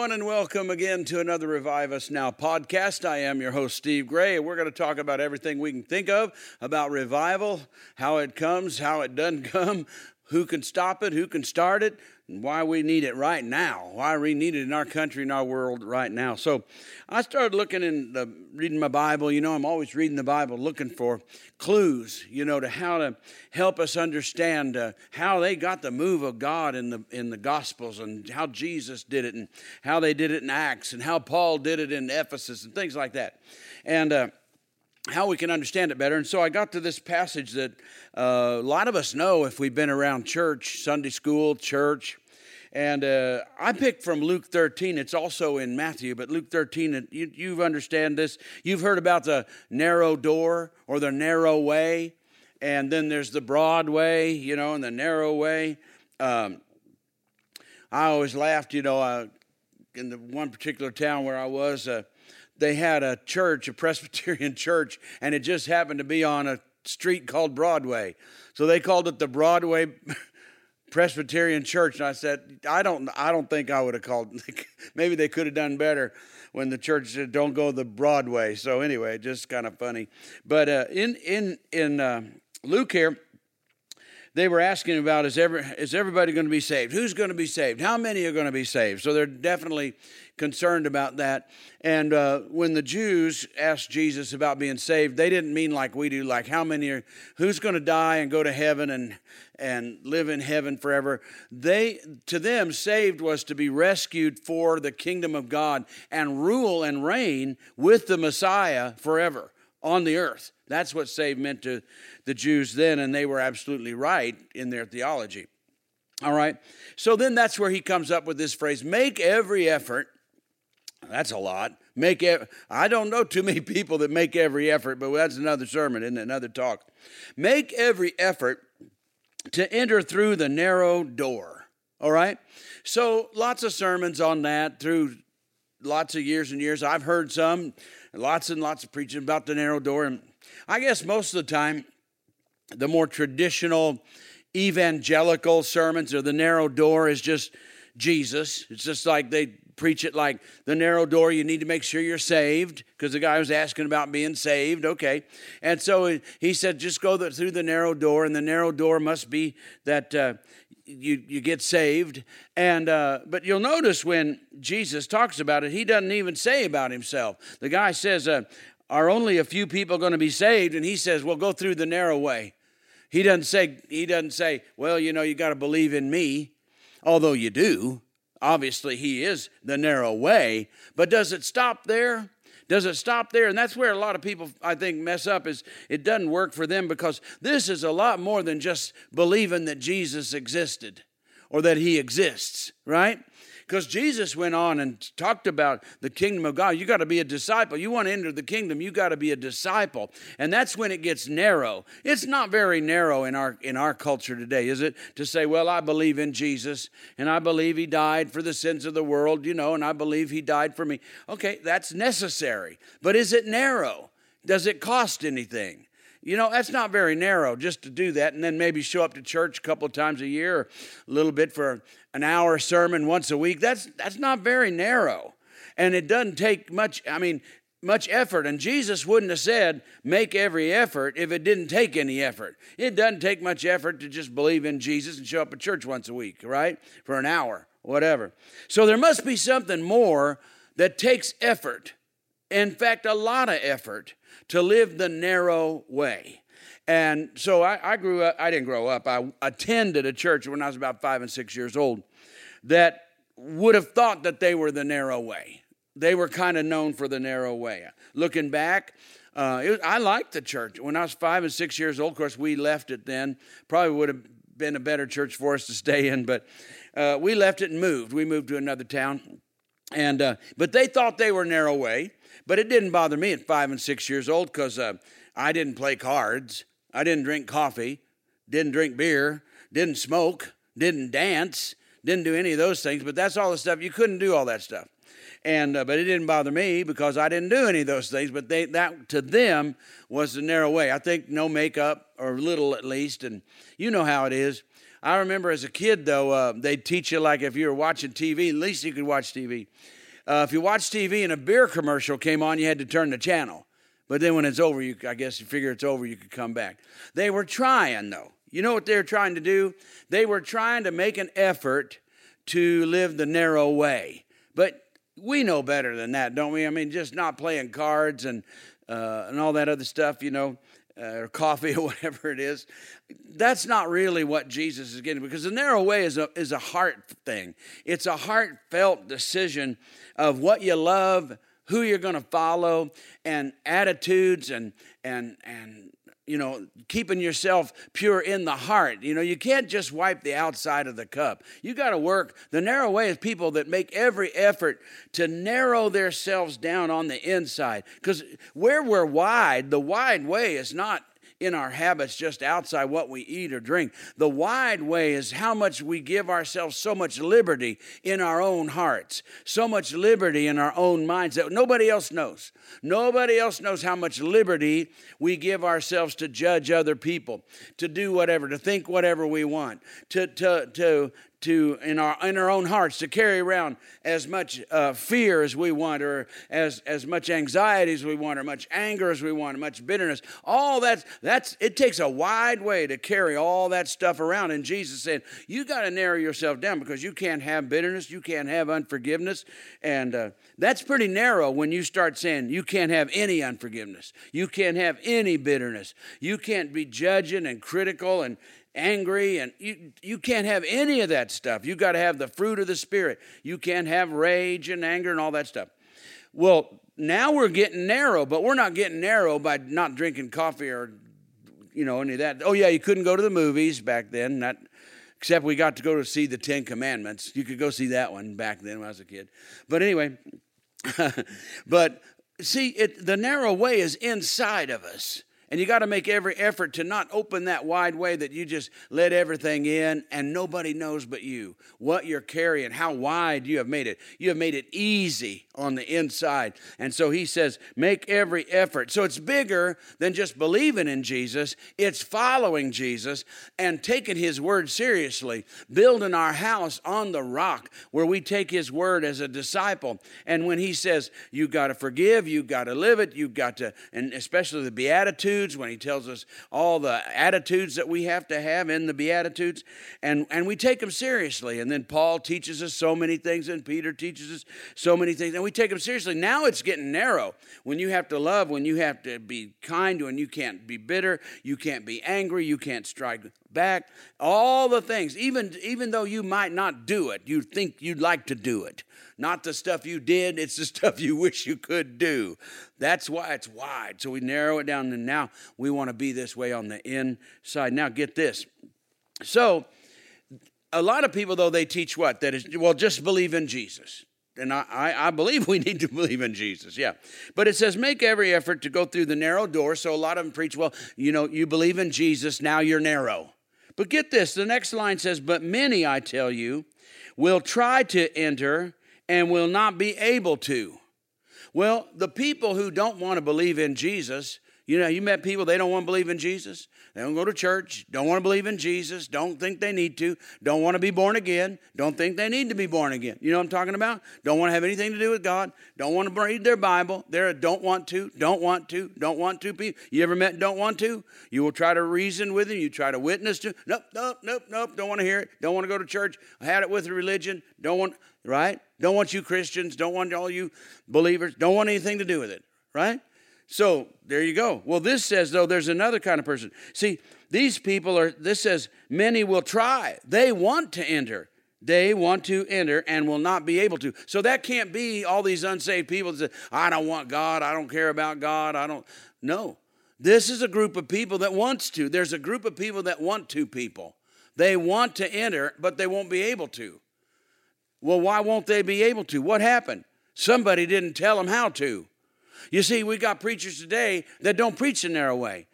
Everyone, and welcome again to another Revive Us Now podcast. I am your host, Steve Gray, and we're going to talk about everything we can think of about revival, how it comes, how it doesn't come, who can stop it, who can start it, and why we need it right now, why we need it in our country and our world right now. So I started looking in the, reading my Bible. You know, I'm always reading the Bible looking for clues, you know, to how to help us understand uh, how they got the move of God in the in the Gospels and how Jesus did it and how they did it in Acts and how Paul did it in Ephesus and things like that. And uh, how we can understand it better. And so I got to this passage that uh, a lot of us know if we've been around church, Sunday school, church. And uh, I picked from Luke 13. It's also in Matthew, but Luke 13, you, you understand this. You've heard about the narrow door or the narrow way, and then there's the broad way, you know, and the narrow way. Um, I always laughed, you know, in the one particular town where I was, uh, they had a church, a Presbyterian church, and it just happened to be on a street called Broadway. So they called it the Broadway Presbyterian Church. And I said, I don't, I don't think I would have called. Maybe they could have done better when the church said, "Don't go the Broadway." So anyway, just kind of funny. But uh, in in in uh, Luke here they were asking about is, every, is everybody going to be saved? Who's going to be saved? How many are going to be saved? So they're definitely concerned about that. And uh, when the Jews asked Jesus about being saved, they didn't mean like we do, like how many are, who's going to die and go to heaven and, and live in heaven forever. They, to them, saved was to be rescued for the kingdom of God and rule and reign with the Messiah forever on the earth. That's what saved meant to the Jews then, and they were absolutely right in their theology. All right. So then that's where he comes up with this phrase make every effort. That's a lot. Make I don't know too many people that make every effort, but that's another sermon and another talk. Make every effort to enter through the narrow door. All right? So lots of sermons on that through lots of years and years. I've heard some, lots and lots of preaching about the narrow door. And I guess most of the time, the more traditional evangelical sermons or the narrow door is just Jesus. It's just like they preach it like the narrow door, you need to make sure you're saved because the guy was asking about being saved. Okay. And so he said, just go through the narrow door, and the narrow door must be that. Uh, you, you get saved and uh, but you'll notice when jesus talks about it he doesn't even say about himself. The guy says uh, are only a few people going to be saved? And he says well go through the narrow way. He doesn't say he doesn't say well you know you got to believe in me although you do. Obviously he is the narrow way but does it stop there does it stop there? And that's where a lot of people, I think, mess up is it doesn't work for them because this is a lot more than just believing that Jesus existed or that he exists, right? Because Jesus went on and talked about the kingdom of God. You got to be a disciple. You want to enter the kingdom, you got to be a disciple. And that's when it gets narrow. It's not very narrow in our in our culture today, is it? To say, well, I believe in Jesus and I believe he died for the sins of the world, you know, and I believe he died for me. Okay, that's necessary. But is it narrow? Does it cost anything? You know, that's not very narrow just to do that and then maybe show up to church a couple of times a year a little bit for an hour sermon once a week. That's that's not very narrow. And it doesn't take much, I mean, much effort. And Jesus wouldn't have said, make every effort if it didn't take any effort. It doesn't take much effort to just believe in Jesus and show up at church once a week, right? For an hour, whatever. So there must be something more that takes effort. In fact, a lot of effort to live the narrow way. And so I, I, grew up, I didn't grow up, I attended a church when I was about five and six years old that would have thought that they were the narrow way. They were kind of known for the narrow way. Looking back, uh, was, I liked the church. When I was five and six years old, of course, we left it then. Probably would have been a better church for us to stay in, but uh, we left it and moved. We moved to another town. And, uh, but they thought they were narrow way, but it didn't bother me at five and six years old because uh, I didn't play cards. I didn't drink coffee, didn't drink beer, didn't smoke, didn't dance, didn't do any of those things. But that's all the stuff. You couldn't do all that stuff. And uh, but it didn't bother me because I didn't do any of those things. But they that to them was the narrow way. I think no makeup or little at least, and you know how it is. I remember as a kid though, uh, they'd teach you like if you were watching TV, at least you could watch TV. Uh, if you watch TV and a beer commercial came on, you had to turn the channel. But then when it's over, you I guess you figure it's over, you could come back. They were trying though. You know what they were trying to do? They were trying to make an effort to live the narrow way. But we know better than that, don't we? I mean, just not playing cards and uh, and all that other stuff, you know, or coffee or whatever it is. That's not really what Jesus is getting because the narrow way is a is a heart thing. It's a heartfelt decision of what you love, who you're going to follow, and attitudes and and and you know, keeping yourself pure in the heart. You know, you can't just wipe the outside of the cup. You got to work. The narrow way is people that make every effort to narrow themselves down on the inside. Because where we're wide, the wide way is not in our habits just outside what we eat or drink. The wide way is how much we give ourselves so much liberty in our own hearts, so much liberty in our own minds that nobody else knows. Nobody else knows how much liberty we give ourselves to judge other people, to do whatever, to think whatever we want, to, to, to, to in our in our own hearts to carry around as much uh, fear as we want or as as much anxiety as we want or much anger as we want or much bitterness. All that that's it takes a wide way to carry all that stuff around. And jesus said you got to narrow yourself down because you can't have bitterness you can't have unforgiveness. And uh, that's pretty narrow when you start saying you can't have any unforgiveness you can't have any bitterness you can't be judging and critical and angry and you, you can't have any of that stuff. You got to have the fruit of the spirit. You can't have rage and anger and all that stuff. Well now we're getting narrow but we're not getting narrow by not drinking coffee or you know any of that. Oh yeah you couldn't go to the movies back then not except we got to go to see the ten commandments. You could go see that one back then when i was a kid. But anyway but see it, the narrow way is inside of us and you got to make every effort to not open that wide way that you just let everything in and nobody knows but you what you're carrying, how wide you have made it. You have made it easy on the inside. And so he says, make every effort. So it's bigger than just believing in Jesus, it's following Jesus and taking his word seriously, building our house on the rock where we take his word as a disciple. And when he says, you got to forgive, you got to live it, you got to, and especially the Beatitudes Beatitudes, when he tells us all the attitudes that we have to have in the Beatitudes, and, and we take them seriously. And then Paul teaches us so many things, and Peter teaches us so many things, and we take them seriously. Now it's getting narrow. When you have to love, when you have to be kind, when you can't be bitter, you can't be angry, you can't strike back, all the things, even, even though you might not do it, you think you'd like to do it. Not the stuff you did, it's the stuff you wish you could do. That's why it's wide. So we narrow it down, and now we want to be this way on the inside. Now, get this. So, a lot of people, though, they teach what? That is, well, just believe in Jesus. And I, I, I, believe we need to believe in Jesus, yeah. But it says, make every effort to go through the narrow door. So a lot of them preach, well, you know, you believe in Jesus, now you're narrow. But get this the next line says, But many, I tell you, will try to enter and will not be able to. Well, the people who don't want to believe in Jesus, you know, you met people, they don't want to believe in Jesus. They don't go to church, don't want to believe in Jesus, don't think they need to, don't want to be born again, don't think they need to be born again. You know what I'm talking about? Don't want to have anything to do with God, don't want to read their Bible. They're don't want to, don't want to, don't want to people. You ever met don't want to? You will try to reason with them, you try to witness to. Nope, nope, nope, nope, don't want to hear it, don't want to go to church. I had it with religion, don't want, right? Don't want you Christians, don't want all you believers, don't want anything to do with it, right? So there you go. Well, this says, though, there's another kind of person. See, these people are, this says, many will try. They want to enter. They want to enter and will not be able to. So that can't be all these unsaved people that say, I don't want God. I don't care about God. I don't. No. This is a group of people that wants to. There's a group of people that want to people. They want to enter, but they won't be able to. Well, why won't they be able to? What happened? Somebody didn't tell them how to. You see, we got preachers today that don't preach the narrow way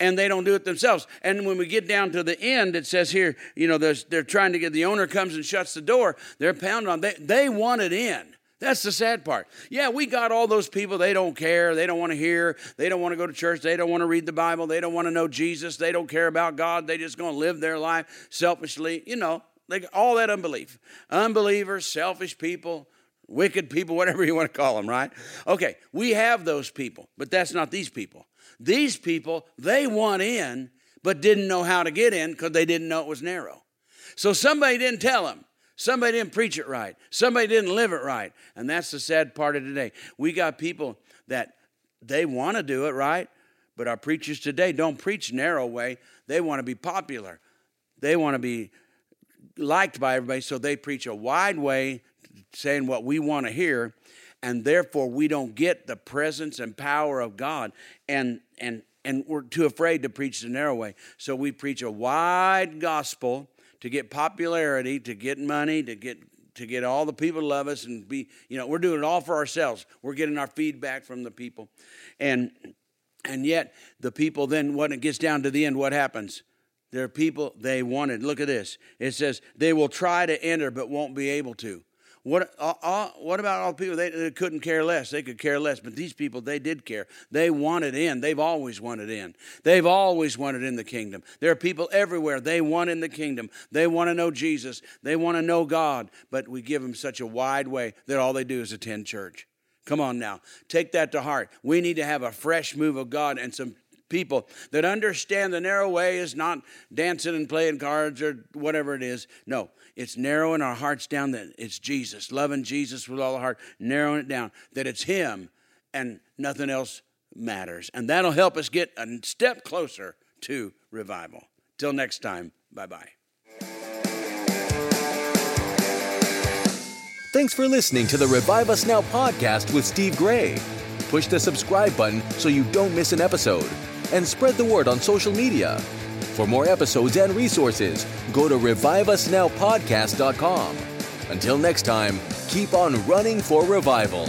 and they don't do it themselves. And when we get down to the end, it says here, you know, they're trying to get the owner comes and shuts the door. They're pounding on. They, they want it in. That's the sad part. Yeah, we got all those people. They don't care. They don't want to hear. They don't want to go to church. They don't want to read the Bible. They don't want to know Jesus. They don't care about God. They just going to live their life selfishly. You know, like all that unbelief. Unbelievers, selfish people, wicked people, whatever you want to call them, right? Okay, we have those people, but that's not these people. These people, they want in, but didn't know how to get in because they didn't know it was narrow. So somebody didn't tell them. Somebody didn't preach it right. Somebody didn't live it right. And that's the sad part of today. We got people that they want to do it right, but our preachers today don't preach narrow way. They want to be popular. They want to be liked by everybody, so they preach a wide way, saying what we want to hear, and therefore we don't get the presence and power of God. And and and we're too afraid to preach the narrow way. So we preach a wide gospel to get popularity, to get money, to get to get all the people to love us and be, you know, we're doing it all for ourselves. We're getting our feedback from the people. And and yet the people then when it gets down to the end, what happens? There are people they wanted. Look at this. It says they will try to enter but won't be able to. What, uh, uh, what about all people they, they, couldn't care less? They could care less, but these people, they did care. They wanted in. They've always wanted in. They've always wanted in the kingdom. There are people everywhere. They want in the kingdom. They want to know Jesus. They want to know God, but we give them such a wide way that all they do is attend church. Come on now. Take that to heart. We need to have a fresh move of God and some people that understand the narrow way is not dancing and playing cards or whatever it is. No, it's narrowing our hearts down that it's Jesus, loving Jesus with all our heart, narrowing it down, that it's Him and nothing else matters. And that'll help us get a step closer to revival. Till next time, bye bye. Thanks for listening to the Revive Us Now podcast with Steve Gray. Push the subscribe button so you don't miss an episode and spread the word on social media. For more episodes and resources, go to reviveusnowpodcast.com. Until next time, keep on running for revival.